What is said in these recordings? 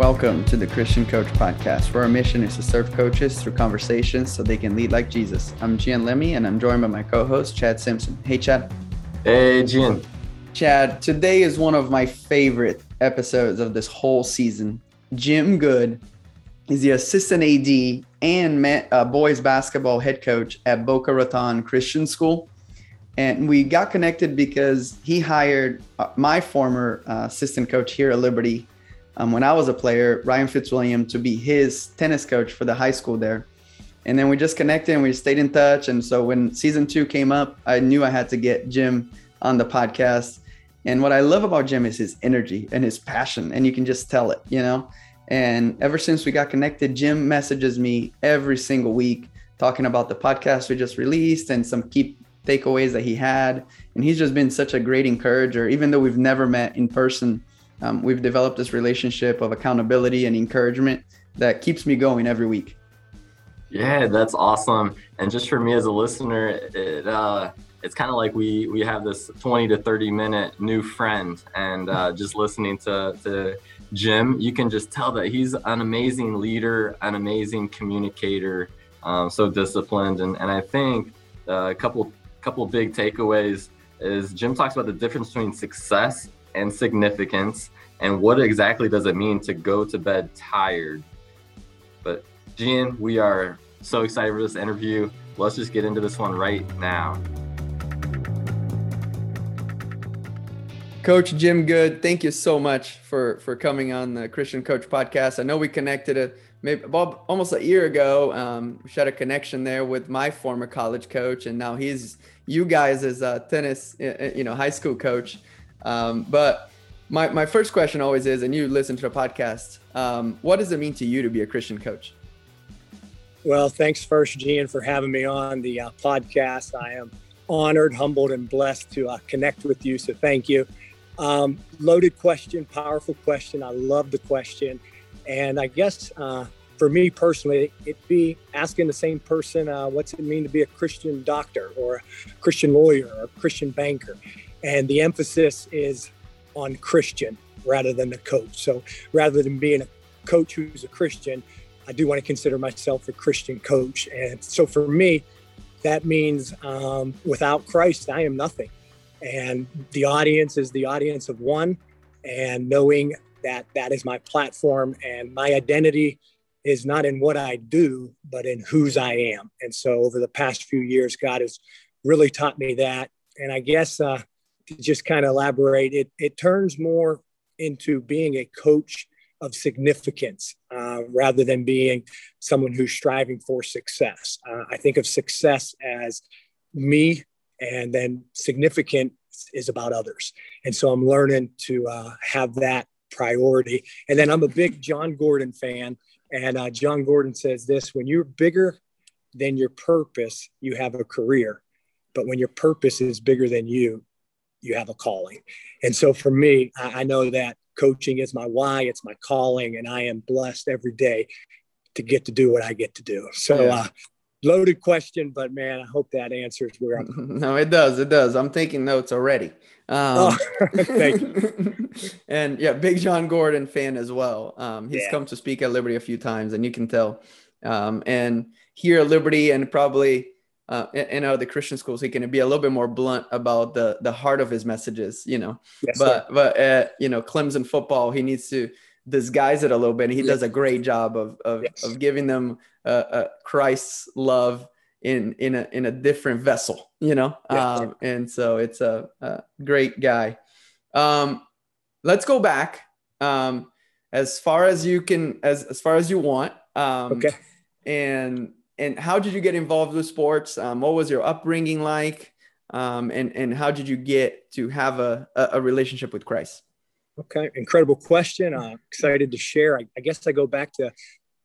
Welcome to the Christian Coach Podcast, where our mission is to serve coaches through conversations so they can lead like Jesus. I'm Gian Lemmy, and I'm joined by my co host, Chad Simpson. Hey, Chad. Hey, Gian. Chad, today is one of my favorite episodes of this whole season. Jim Good is the assistant AD and uh, boys basketball head coach at Boca Raton Christian School. And we got connected because he hired uh, my former uh, assistant coach here at Liberty um, when I was a player, Ryan Fitzwilliam, to be his tennis coach for the high school there. And then we just connected and we stayed in touch. And so when season two came up, I knew I had to get Jim on the podcast. And what I love about Jim is his energy and his passion, and you can just tell it, you know. And ever since we got connected, Jim messages me every single week talking about the podcast we just released and some key takeaways that he had. And he's just been such a great encourager, even though we've never met in person um, we've developed this relationship of accountability and encouragement that keeps me going every week. Yeah, that's awesome. And just for me as a listener, it, uh, it's kind of like we we have this 20 to 30 minute new friend, and uh, just listening to to Jim, you can just tell that he's an amazing leader, an amazing communicator, um, so disciplined. And and I think uh, a couple couple big takeaways is Jim talks about the difference between success and significance and what exactly does it mean to go to bed tired? But Gian, we are so excited for this interview. Let's just get into this one right now. Coach jim good thank you so much for for coming on the christian coach podcast. I know we connected a maybe about almost a year ago. Um, we had a connection there with my former college coach and now he's you guys as a tennis you know high school coach um, but my, my first question always is, and you listen to the podcast, um, what does it mean to you to be a Christian coach? Well, thanks first, Gian, for having me on the uh, podcast. I am honored, humbled, and blessed to uh, connect with you. So thank you. Um, loaded question, powerful question. I love the question. And I guess uh, for me personally, it'd be asking the same person, uh, what's it mean to be a Christian doctor or a Christian lawyer or a Christian banker? And the emphasis is on Christian rather than the coach. So rather than being a coach who's a Christian, I do want to consider myself a Christian coach. And so for me, that means um, without Christ, I am nothing. And the audience is the audience of one, and knowing that that is my platform and my identity is not in what I do, but in whose I am. And so over the past few years, God has really taught me that. And I guess uh, to just kind of elaborate, it, it turns more into being a coach of significance uh, rather than being someone who's striving for success. Uh, I think of success as me, and then significant is about others. And so I'm learning to uh, have that priority. And then I'm a big Jon Gordon fan. And uh, Jon Gordon says this when you're bigger than your purpose, you have a career. But when your purpose is bigger than you, you have a calling. And so for me, I, I know that coaching is my why, it's my calling, and I am blessed every day to get to do what I get to do. So, yeah. uh, loaded question, but man, I hope that answers where I'm. No, it does. It does. I'm taking notes already. Um, oh, thank you. and yeah, big Jon Gordon fan as well. Um, he's yeah. come to speak at Liberty a few times, and you can tell. Um, and here at Liberty, and probably uh, the Christian schools, he can be a little bit more blunt about the the heart of his messages, you know. Yes, but sir. but at, you know, Clemson football, he needs to disguise it a little bit, and he does a great job of of, yes. of giving them uh, uh, Christ's love in in a in a different vessel, you know. Um, and so it's a, a great guy. Um, let's go back um, as far as you can, as as far as you want. Um, okay. And and how did you get involved with sports? Um, what was your upbringing like? Um, and, and how did you get to have a, a relationship with Christ? Okay, incredible question. I'm excited to share. I, I guess I go back to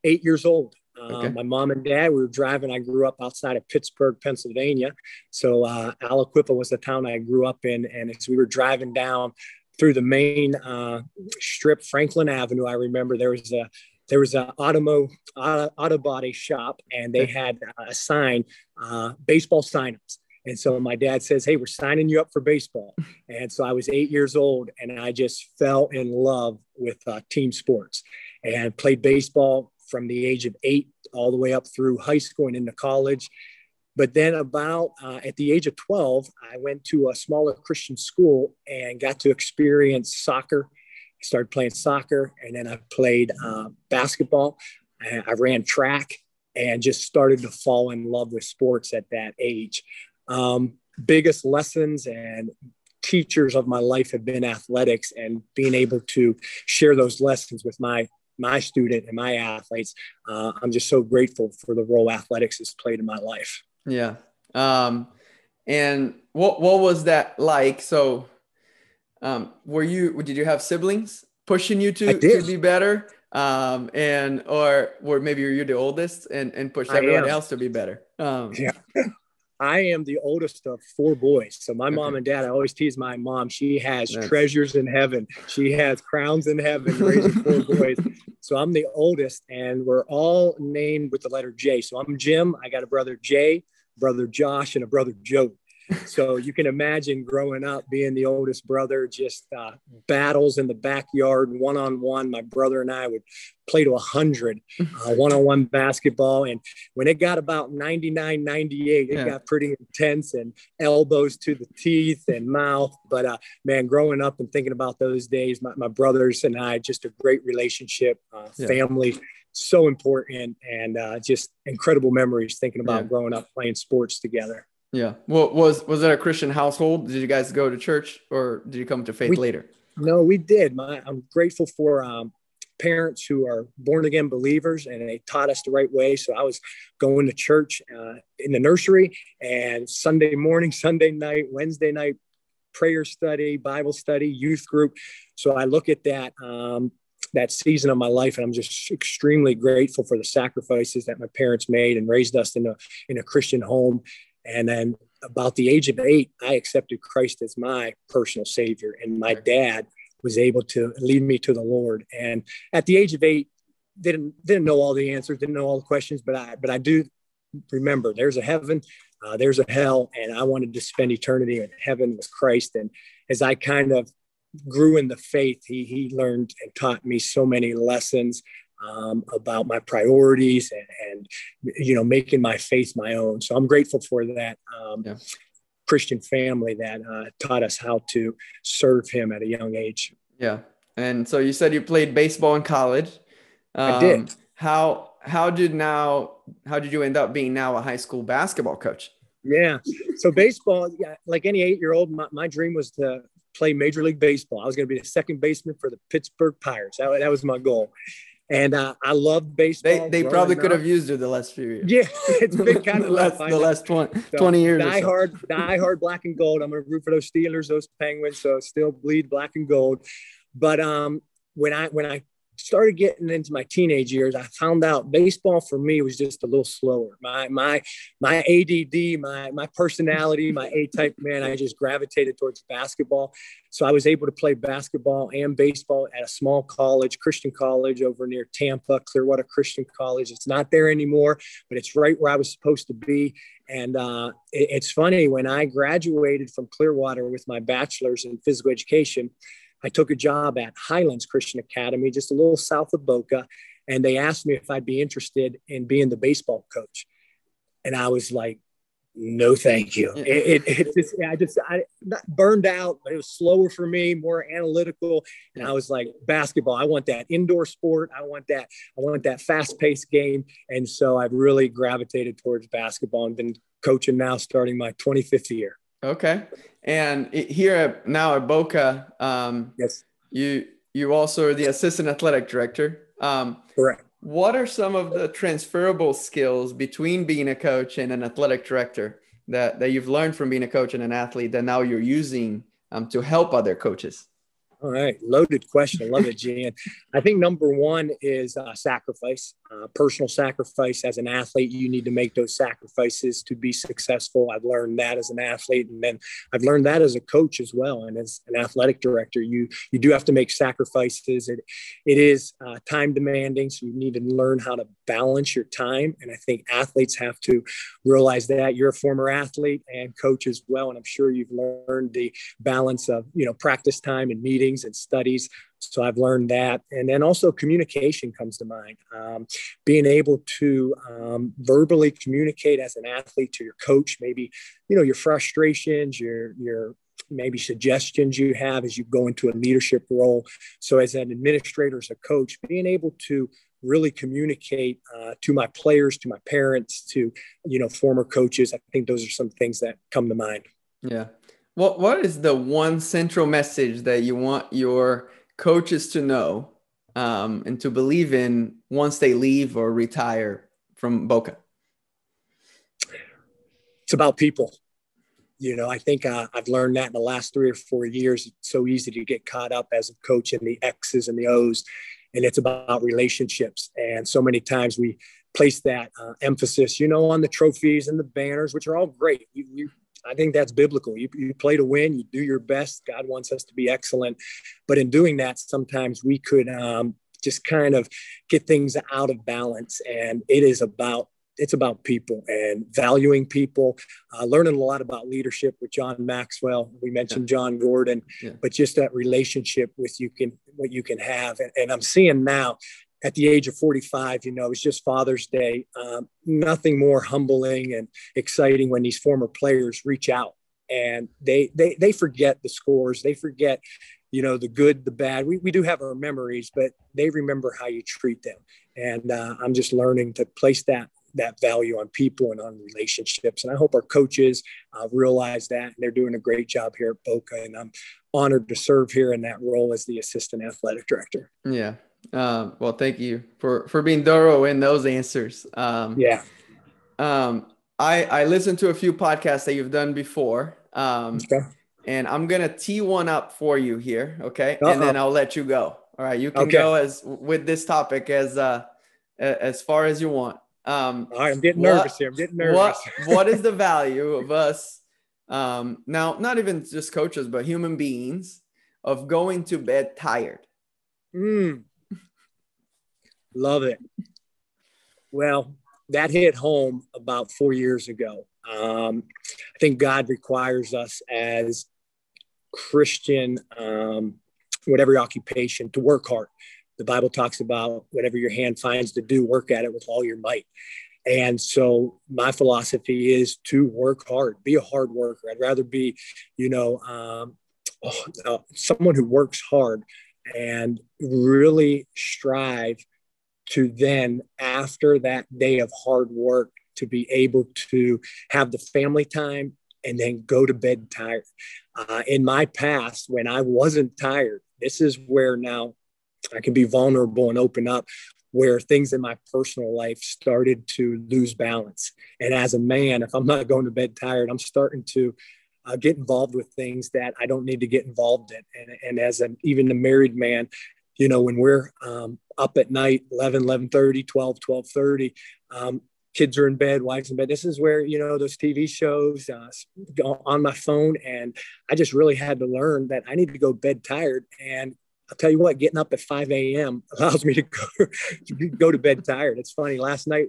eight years old. Uh, okay. My mom and dad, we were driving. I grew up outside of Pittsburgh, Pennsylvania. So uh, Aliquippa was the town I grew up in. And as we were driving down through the main uh, strip, Franklin Avenue, I remember there was a there was an automo auto, auto body shop and they had a sign uh, baseball signups and so my dad says hey we're signing you up for baseball and so i was eight years old and i just fell in love with uh, team sports and played baseball from the age of eight all the way up through high school and into college. But then, about uh, at the age of 12, I went to a smaller Christian school and got to experience soccer. Started playing soccer, and then I played uh, basketball. I, I ran track and just started to fall in love with sports at that age. Um, biggest lessons and teachers of my life have been athletics and being able to share those lessons with my my student and my athletes uh, i'm just so grateful for the role athletics has played in my life yeah um, and what what was that like so um, were you did you have siblings pushing you to, to be better um, and or or maybe you're the oldest and and push everyone else to be better um, yeah I am the oldest of four boys. So my mom and dad, I always tease my mom. She has nice. treasures in heaven. She has crowns in heaven, raising four boys. So I'm the oldest, and we're all named with the letter J. So I'm Jim. I got a brother Jay, brother Josh, and a brother Joe so you can imagine growing up being the oldest brother, just uh, battles in the backyard, one on one. My brother and I would play to 100 one on one basketball. And when it got about 99, 98, it yeah. got pretty intense and elbows to the teeth and mouth. But uh, man, growing up and thinking about those days, my, my brothers and I, just a great relationship, uh, yeah. family so important and uh, just incredible memories thinking about yeah. growing up playing sports together. Yeah. Well, was was it a Christian household? Did you guys go to church, or did you come to faith we, later? No, we did. My, I'm grateful for um, parents who are born again believers, and they taught us the right way. So I was going to church uh, in the nursery, and Sunday morning, Sunday night, Wednesday night, prayer study, Bible study, youth group. So I look at that. Um, that season of my life, and I'm just extremely grateful for the sacrifices that my parents made and raised us in a in a Christian home and then about the age of eight, I accepted Christ as my personal savior. And my dad was able to lead me to the Lord. And at the age of eight, didn't didn't know all the answers, didn't know all the questions, but I but I do remember there's a heaven, uh, there's a hell, and I wanted to spend eternity in heaven with Christ. And as I kind of grew in the faith, he he learned and taught me so many lessons um, about my priorities and, and, you know making my faith my own. So I'm grateful for that um, yeah. Christian family that uh, taught us how to serve Him at a young age. Yeah, and so you said you played baseball in college. Um, I did. How how did now how did you end up being now a high school basketball coach? Yeah, so baseball, yeah, like any eight year old, my, my dream was to play Major League Baseball. I was going to be the second baseman for the Pittsburgh Pirates. That, that was my goal. And uh, I love baseball. They, they probably could have used it the last few years. Yeah, it's been kind of the last, the last 20, so 20 years. Die hard, die hard black and gold. I'm going to root for those Steelers, those Penguins. So still bleed black and gold. But um, when I when I started getting into my teenage years, I found out baseball for me was just a little slower. My my my ADD, my my personality, my A type man, I just gravitated towards basketball. So I was able to play basketball and baseball at a small college, Christian college over near Tampa, Clearwater Christian College. It's not there anymore, but it's right where I was supposed to be. And uh, it, it's funny when I graduated from Clearwater with my bachelor's in physical education. I took a job at Highlands Christian Academy, just a little south of Boca, and they asked me if I'd be interested in being the baseball coach. And I was like, no, thank you. It, it, it just, I just, I not burned out, but it was slower for me, more analytical. And I was like, basketball, I want that indoor sport. I want that, I want that fast paced game. And so I've really gravitated towards basketball and been coaching now, starting my 25th year. Okay. And here at, now at Boca, um, yes, you you also are the assistant athletic director. Um, Correct. What are some of the transferable skills between being a coach and an athletic director that, that you've learned from being a coach and an athlete that now you're using um, to help other coaches? All right, loaded question. I love it, Gian. I think number one is uh, sacrifice, uh, personal sacrifice. As an athlete, you need to make those sacrifices to be successful. I've learned that as an athlete, and then I've learned that as a coach as well. And as an athletic director, you you do have to make sacrifices. It it is uh, time demanding, so you need to learn how to balance your time. And I think athletes have to realize that you're a former athlete and coach as well. And I'm sure you've learned the balance of, you know, practice time and meetings and studies. So I've learned that. And then also communication comes to mind. Um, being able to um, verbally communicate as an athlete to your coach, maybe, you know, your frustrations, your, your, maybe suggestions you have as you go into a leadership role. So, as an administrator, as a coach, being able to really communicate uh, to my players, to my parents, to you know former coaches. I think those are some things that come to mind. Yeah. What What is the one central message that you want your coaches to know um, and to believe in once they leave or retire from Boca? It's about people. You know, I think uh, I've learned that in the last three or four years. It's so easy to get caught up as a coach in the X's and the O's and it's about relationships. And so many times we place that uh, emphasis, you know, on the trophies and the banners, which are all great. You, you, I think that's biblical. You, you play to win, you do your best. God wants us to be excellent. But in doing that, sometimes we could um, just kind of get things out of balance. And it is about it's about people and valuing people, uh, learning a lot about leadership with John Maxwell. We mentioned yeah. Jon Gordon, yeah. but just that relationship with you can what you can have. And, and, I'm seeing now at the age of 45, you know, it's just Father's Day. Um, nothing more humbling and exciting when these former players reach out and they they they forget the scores, they forget you know the good the bad we, we do have our memories but they remember how you treat them and uh, i'm just learning to place that that value on people and on relationships. And I hope our coaches uh, realize that. And they're doing a great job here at Boca. And I'm honored to serve here in that role as the assistant athletic director. Yeah. Uh, well, thank you for, for being thorough in those answers. Um, yeah. Um, I, I listened to a few podcasts that you've done before. Um, okay. And I'm to tee one up for you here. Okay. Uh-oh. And then I'll let you go. All right. You can okay. go as with this topic as, uh, as far as you want. Um, right, I'm getting nervous what, here. I'm getting nervous. What, what is the value of us um, now? Not even just coaches, but human beings of going to bed tired. Mm. Love it. Well, that hit home about four years ago. Um, I think God requires us as Christian, um, whatever occupation, to work hard the Bible talks about whatever your hand finds to do, work at it with all your might. And so my philosophy is to work hard, be a hard worker. I'd rather be, you know, um, oh, uh, someone who works hard and really strive to then, after that day of hard work, to be able to have the family time and then go to bed tired. Uh, in my past, when I wasn't tired, this is where now I can be vulnerable and open up where things in my personal life started to lose balance. And as a man, if I'm not going to bed tired, I'm starting to uh, get involved with things that I don't need to get involved in. And, and as an even a married man, you know, when we're um, up at night, 11, 11 30, 12, 12 30, um, kids are in bed, wife's in bed. This is where, you know, those TV shows uh, on my phone. And I just really had to learn that I need to go bed tired and I'll tell you what, getting up at 5 a.m. allows me to go, to go to bed tired. It's funny. Last night,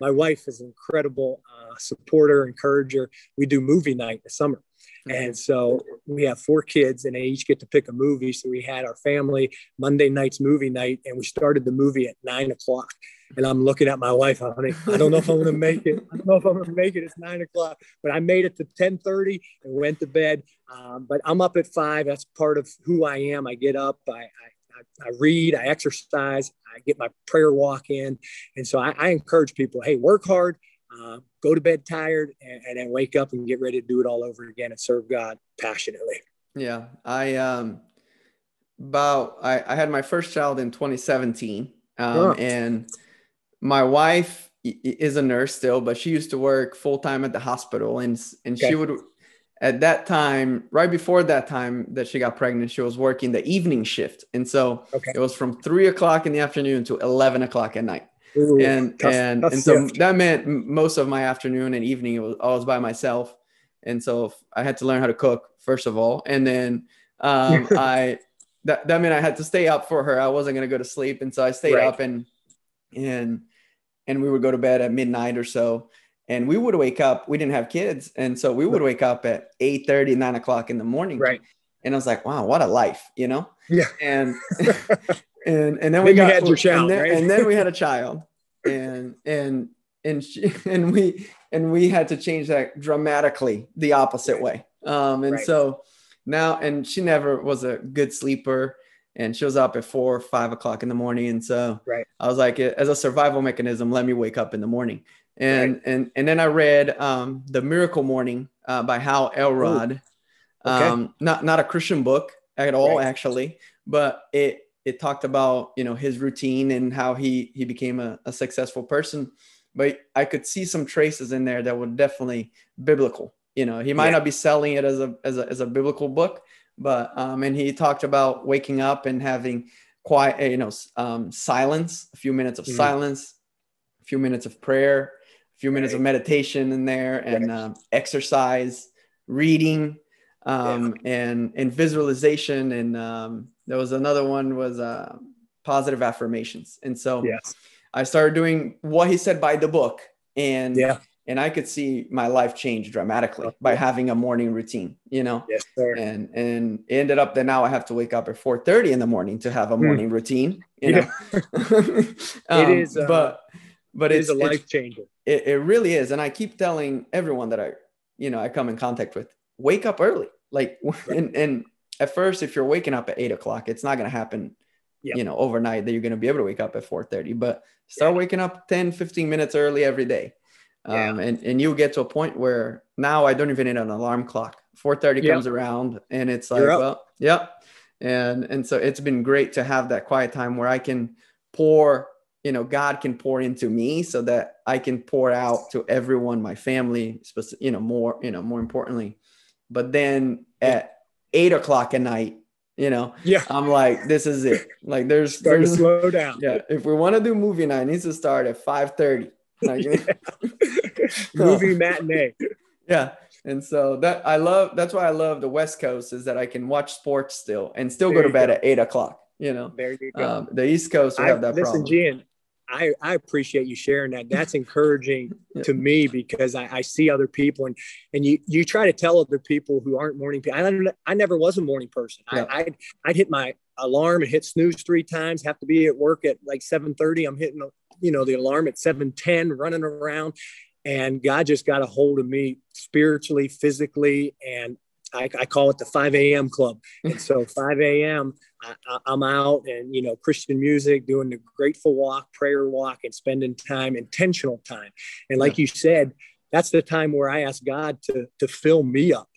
my wife is an incredible uh, supporter, encourager. We do movie night in the summer. And so we have four kids and they each get to pick a movie. So we had our family Monday night's movie night and we started the movie at nine o'clock. And I'm looking at my wife, honey, I don't know if I'm to make it. I don't know if I'm to make it. It's nine o'clock, but I made it to 1030 and went to bed. Um, but I'm up at five. That's part of who I am. I get up, I, I I, read, I exercise, I get my prayer walk in. And so I, I encourage people, hey, work hard, uh, go to bed tired, and, and, then wake up and get ready to do it all over again and serve God passionately. Yeah. I, um, about, I, I had my first child in 2017. Um, and my wife is a nurse still, but she used to work full time at the hospital, and and okay. she would at that time, right before that time that she got pregnant, she was working the evening shift, and so okay. it was from three o'clock in the afternoon to eleven o'clock at night. Ooh, and tough, and tough and so shift. that meant most of my afternoon and evening was I was by myself, and so I had to learn how to cook first of all, and then um, I that that meant I had to stay up for her. I wasn't gonna go to sleep, and so I stayed right. up and and and we would go to bed at midnight or so. And we would wake up. We didn't have kids, and so we would wake up at 8 30, 9 o'clock in the morning. Right. And I was like, wow, what a life, you know? Yeah. And and and then we got had your child, and then, right? and then we had a child, and and and she, and we and we had to change that dramatically the opposite way. Um, and Right. so now, and she never was a good sleeper, and she was up at four or five o'clock in the morning, and so Right. I was like, as a survival mechanism, let me wake up in the morning. And and and then I read um, the Miracle Morning uh, by Hal Elrod. Okay. Um, not not a Christian book at all, actually, but it it talked about you know his routine and how he he became a, a successful person. But I could see some traces in there that were definitely biblical. You know, he might Yeah. not be selling it as a as a as a biblical book, but um, and he talked about waking up and having quiet, you know, um, silence, a few minutes of Mhm. silence, a few minutes of prayer, a few minutes of meditation in there, and Right. um, exercise, reading, um, and and visualization, and um, there was another one was uh, positive affirmations, and so Yes. I started doing what he said by the book, and Yeah. and I could see my life change dramatically by having a morning routine, you know Yes, sir. and and it ended up that now I have to wake up at 4:30 in the morning to have a Hmm. morning routine. You know, It is, uh, but but It it's, a life changer. it, it really is, and I keep telling everyone that I you know I come in contact with, wake up early. Like and and at first, if you're waking up at eight o'clock, it's not going to happen. Yep. You know, overnight that you're going to be able to wake up at 4:30, but start Yeah. waking up 10, 15 minutes early every day. Yeah. Um, and, and you'll get to a point where now I don't even need an alarm clock. 4:30 Yep. comes around and it's like, well, yep. And and so it's been great to have that quiet time where I can pour, you know, God can pour into me so that I can pour out to everyone, my family, you know, more, you know, more importantly. But then at eight o'clock at night, you know, Yeah. I'm like, this is it. Like there's, Start to slow down. yeah, if we want to do movie night, it needs to start at 5:30. Like, Movie matinee. yeah. And so that I love that's why I love the West Coast is that I can watch sports still and still There go to bed go. at eight o'clock. You know, There you go. um, the East Coast we have that listen, problem. Gian, I, I appreciate you sharing that. That's encouraging Yeah. to me because I, I see other people and and you you try to tell other people who aren't morning people. I, I never was a morning person. Yeah. I, I'd, I'd hit my alarm and hit snooze three times. Have to be at work at like seven thirty. I'm hitting you know the alarm at seven ten, running around, and God just got a hold of me spiritually, physically, and I, I call it the 5 a.m. club. And so 5 a.m. I, I'm out and, you know, Christian music, doing the grateful walk, prayer walk, and spending time, intentional time. And like you said, that's the time where I ask God to, to fill me up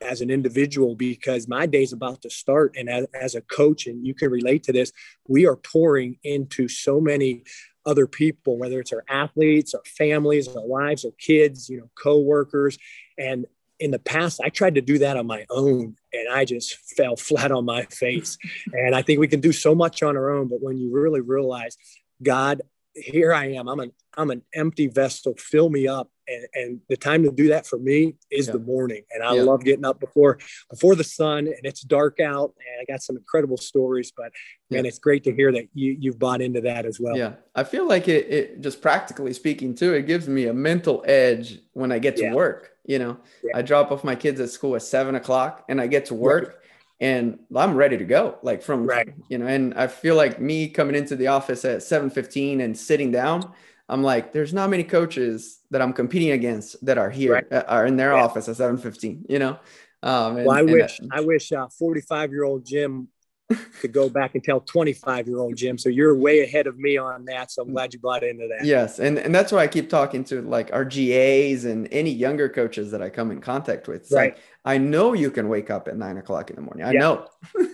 as an individual because my day's about to start. And as, as a coach, and you can relate to this, we are pouring into so many other people, whether it's our athletes, our families, our wives, our kids, you know, co-workers. And in the past, I tried to do that on my own and I just fell flat on my face. and I think we can do so much on our own, but when you really realize, God, here I am, I'm an I'm an empty vessel, fill me up. And, and the time to do that for me is Yeah. the morning. And I Yeah. love getting up before before the sun and it's dark out. And I got some incredible stories, but man, it's great to hear that you you've bought into that as well. Yeah, I feel like it, it just practically speaking too, it gives me a mental edge when I get to Yeah. work. You know, Yeah. I drop off my kids at school at seven o'clock and I get to work and I'm ready to go. Like from, Right. you know, and I feel like me coming into the office at 7:15 and sitting down, I'm like, there's not many coaches that I'm competing against that are here, Right. uh, are in their Yeah. office at 7:15, you know? Um, and- Well, I wish I wish uh, 45 year old Jim could go back and tell 25 year old Jim. So you're way ahead of me on that. So I'm glad you bought into that. Yes, and and that's why I keep talking to like our GAs and any younger coaches that I come in contact with. It's Right. like I know you can wake up at nine o'clock in the morning. I Yeah. know,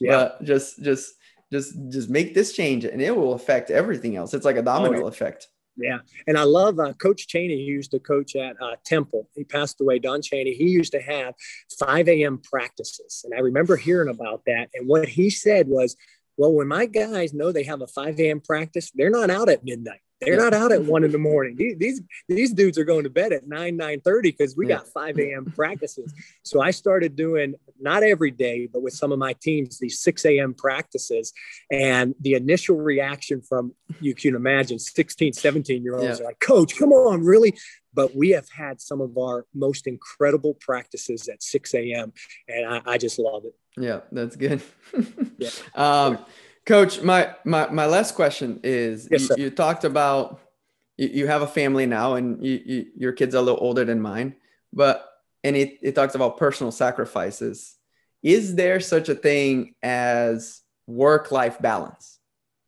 Yeah. but just just just just make this change, and it will affect everything else. It's like a domino yeah. effect. Yeah. And I love uh, Coach Chaney, who used to coach at uh, Temple. He passed away, John Chaney. He used to have 5 a.m. practices. And I remember hearing about that. And what he said was, well, when my guys know they have a 5 a.m. practice, they're not out at midnight. They're not out at one in the morning. These these dudes are going to bed at nine nine thirty because we got five a.m. practices. So I started doing not every day, but with some of my teams these six a.m. practices, and the initial reaction from you can imagine 16, 17 year olds yeah. are like, "Coach, come on, really?" But we have had some of our most incredible practices at 6 a.m. and I, I just love it. Yeah, that's good. yeah. Um, Coach, my, my, my last question is yes, you, you, talked about you, you, have a family now and you, you, your kids are a little older than mine, but and it, it talks about personal sacrifices. Is there such a thing as work life balance?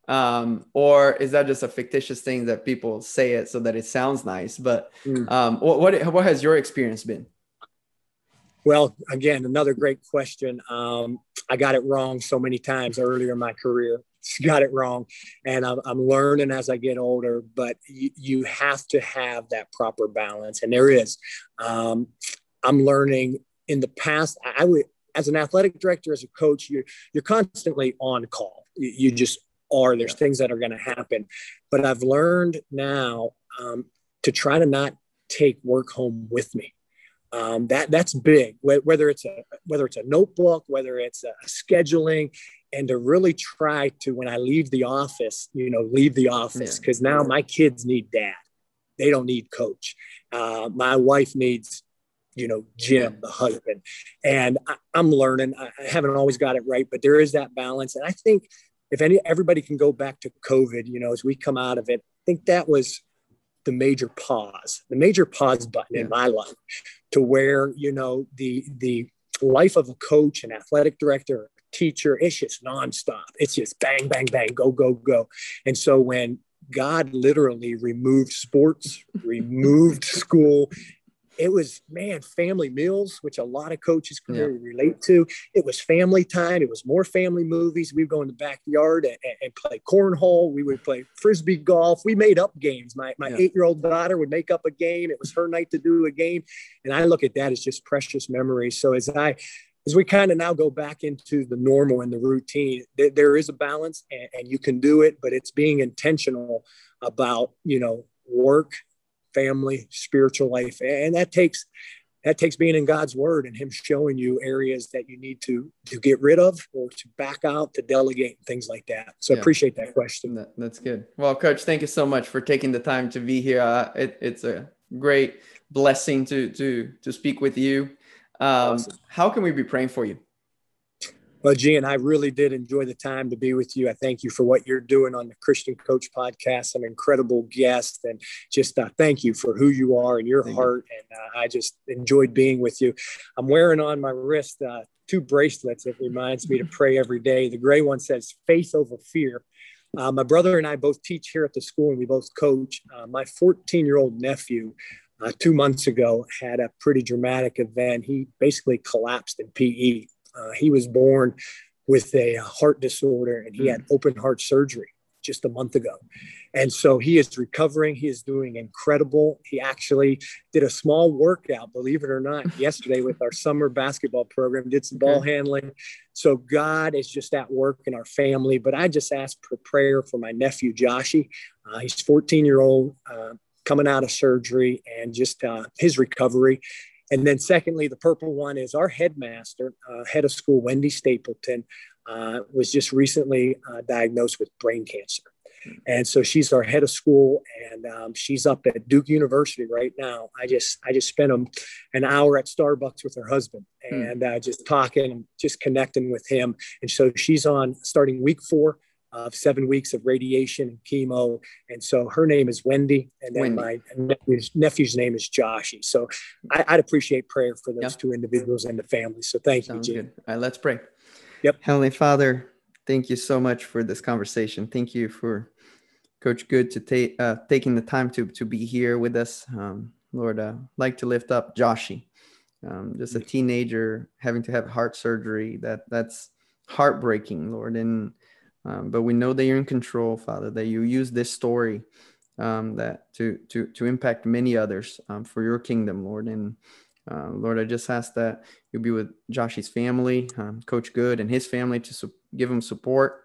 Um, or is that just a fictitious thing that people say it so that it sounds nice? But mm. um, what, what, what has your experience been? Well, again, another great question. Um, I got it wrong so many times earlier in my career. Got it wrong, and I'm, I'm learning as I get older. But you, you, have to have that proper balance, and there is. Um, I'm learning. In the past, I would, as an athletic director, as a coach, you're you're constantly on call. You, you just are. There's things that are going to happen, but I've learned now um, to try to not take work home with me um, that that's big whether it's a whether it's a notebook whether it's a scheduling and to really try to when i leave the office you know leave the office because yeah. now my kids need dad. They don't need coach. Uh, my wife needs you know jim the husband. And I, i'm learning. I haven't always got it right but there is that balance. And i think if any everybody can go back to covid you know as we come out of it i think that was the major pause, the major pause button yeah. in my life to where, you know, the, the life of a coach, an athletic director, teacher, it's just nonstop. It's just bang, bang, bang, go, go, go. And so when God literally removed sports, removed school, it was man family meals which a lot of coaches can yeah. really relate to. It was family time. It was more family movies. We would go in the backyard and, and play cornhole. We would play frisbee golf. We made up games. My, my yeah. eight-year-old daughter would make up a game. It was her night to do a game. And i look at that as just precious memories. So as i as we kind of now go back into the normal and the routine there, there is a balance and, and you can do it but it's being intentional about you know work family, spiritual life. And that takes that takes being in God's word and him showing you areas that you need to to get rid of or to back out, to delegate and things like that. So yeah. appreciate that question. That, that's good. Well, coach, thank you so much for taking the time to be here. Uh, it, it's a great blessing to to to speak with you. Um, awesome. How can we be praying for you? Well, Gian, I really did enjoy the time to be with you. I thank you for what you're doing on the Christian Coach podcast. An incredible guest, and just uh, thank you for who you are and your thank heart. You. And uh, I just enjoyed being with you. I'm wearing on my wrist uh, two bracelets. It reminds me to pray every day. The gray one says "Faith over Fear." Uh, my brother and I both teach here at the school, and we both coach. Uh, my 14 year old nephew. Uh, two months ago, had a pretty dramatic event. He basically collapsed in PE uh, he was born with a heart disorder and he had mm. open heart surgery just a month ago. And so he is recovering. He is doing incredible. He actually did a small workout, believe it or not, yesterday with our summer basketball program, did some ball handling. So God is just at work in our family. But I just asked for prayer for my nephew, Joshy. Uh, he's 14 year old, uh, coming out of surgery and just uh, his recovery. And then, secondly, the purple one is our headmaster, uh, head of school, Wendy Stapleton, uh, was just recently uh, diagnosed with brain cancer. And so she's our head of school, and um, she's up at Duke University right now. I just I just spent a, an hour at Starbucks with her husband and uh, just talking and just connecting with him. And so she's on starting week four of seven weeks of radiation and chemo. And so her name is Wendy, and then Wendy. my nephew's, nephew's, name is Joshy. So I, would appreciate prayer for those yep. two individuals and the family. So thank Sounds you, Jim. Good. All right, let's pray. Yep. Heavenly Father, thank you so much for this conversation. Thank you for Coach Good to take uh, taking the time to to be here with us. Um, Lord, uh, like to lift up Joshy, um, just a teenager having to have heart surgery. That that's heartbreaking, Lord, and um, but we know that you're in control, Father, that you use this story um, that to to to impact many others um, for your kingdom, Lord. And uh, Lord, I just ask that you'll be with Joshy's family, um, Coach Good, and his family to su- give him support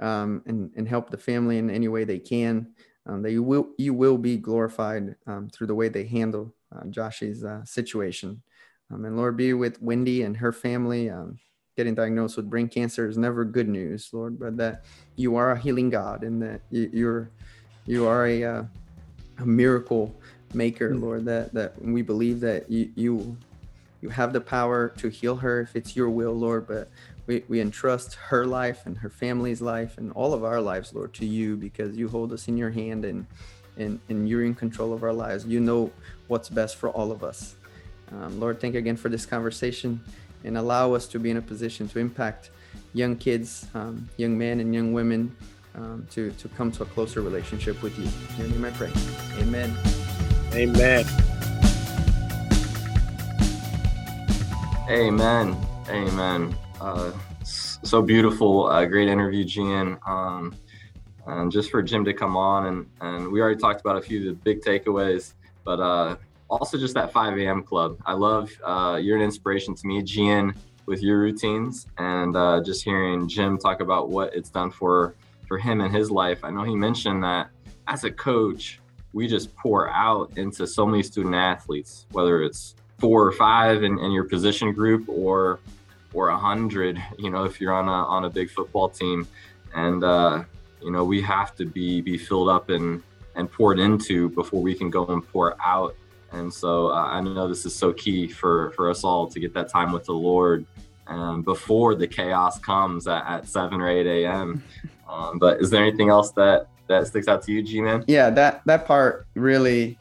um, and and help the family in any way they can. um, that you will you will be glorified through the way they handle uh, Josh's uh, situation. And Lord, be with Wendy and her family. Getting diagnosed with brain cancer is never good news, Lord, but that you are a healing God and that you, are you are a, uh, a miracle maker, mm. Lord. That that we believe that you you you have the power to heal her if it's your will, Lord. But we, we entrust her life and her family's life and all of our lives, Lord, to you because you hold us in your hand and and, and you're in control of our lives. You know what's best for all of us. Um, Lord, thank you again for this conversation and allow us to be in a position to impact young kids, um, young men, and young women um, to, to come to a closer relationship with you. In your name I pray. Amen. Amen. Amen. Amen. Uh, so beautiful. Uh, great interview, Gian. Um, and just for Jim to come on, and, and we already talked about a few of the big takeaways, but uh, also just that 5 a.m. club. I love uh, you're an inspiration to me, Gian, with your routines, and uh, just hearing Jim talk about what it's done for for him and his life. I know he mentioned that as a coach, we just pour out into so many student athletes, whether it's four or five in, in your position group or or a hundred, you know, if you're on a on a big football team. And uh, you know, we have to be be filled up and and poured into before we can go and pour out. And so uh, I know this is so key for for us all to get that time with the Lord um, before the chaos comes at, at 7 or 8 a.m. Um, but is there anything else that that sticks out to you, G man? Yeah, that that part really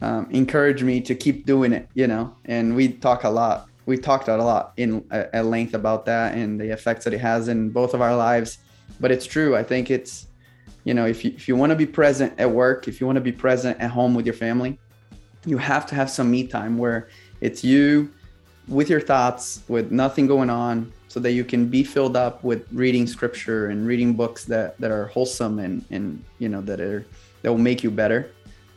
um, encouraged me to keep doing it. You know, and we talk a lot. We talked a lot in at length about that and the effects that it has in both of our lives. But it's true. I think it's, you know, if you if you want to be present at work, if you want to be present at home with your family, you have to have some me time where it's you with your thoughts, with nothing going on, so that you can be filled up with reading scripture and reading books that that are wholesome and and you know that are that will make you better.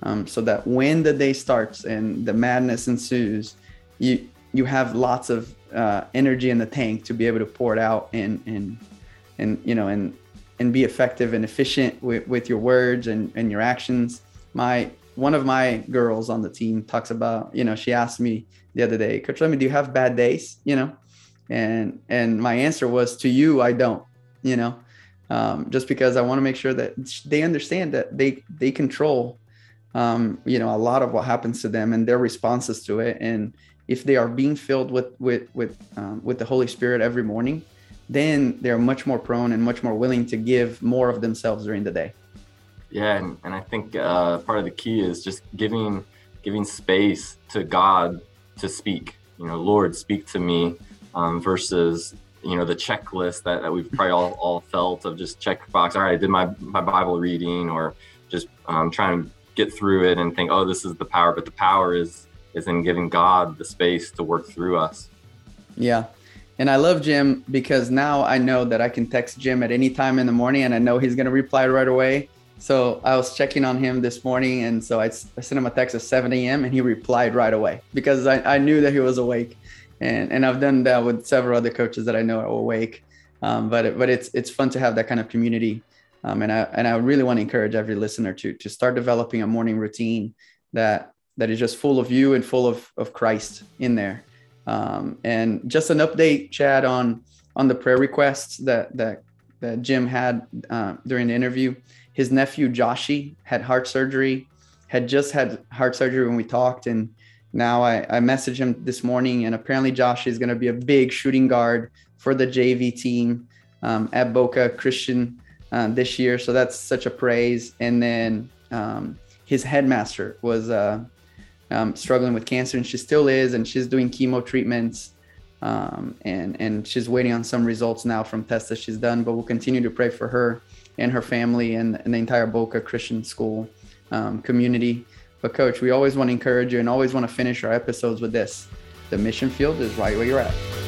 Um, so that when the day starts and the madness ensues you you have lots of uh, energy in the tank to be able to pour it out and and and you know and and be effective and efficient with, with your words and, and your actions. My one of my girls on the team talks about you know she asked me the other day coach let me do you have bad days? You know? And and my answer was to you i don't you know? Um, just because i want to make sure that they understand that they they control um, you know a lot of what happens to them and their responses to it. And if they are being filled with with with um, with the holy spirit every morning then they're much more prone and much more willing to give more of themselves during the day yeah and, and i think uh, part of the key is just giving giving space to god to speak. You know lord speak to me um, versus you know the checklist that, that we've probably all, all felt of just check box all right i did my, my bible reading or just um, trying to get through it and think oh this is the power but the power is is in giving god the space to work through us. Yeah. And i love jim because now i know that i can text jim at any time in the morning and i know he's going to reply right away so i was checking on him this morning and so I, I sent him a text at 7 a.m and he replied right away because I, I knew that he was awake and and I've done that with several other coaches that I know are awake. Um, but it, but it's it's fun to have that kind of community, um, and I and I really want to encourage every listener to to start developing a morning routine that that is just full of you and full of of Christ in there. Um, and just an update, Chad, on on the prayer requests that that that Jim had uh, during the interview. His nephew Joshi had heart surgery, had just had heart surgery when we talked, and now I, I messaged him this morning, and apparently Josh is going to be a big shooting guard for the JV team um, at Boca Christian uh, this year. So that's such a praise. And then um, his headmaster was uh, um, struggling with cancer, and she still is, and she's doing chemo treatments. Um, and and she's waiting on some results now from tests that she's done. But we'll continue to pray for her and her family and, and the entire Boca Christian School um, community. But, coach, we always want to encourage you and always want to finish our episodes with this the mission field is right where you're at.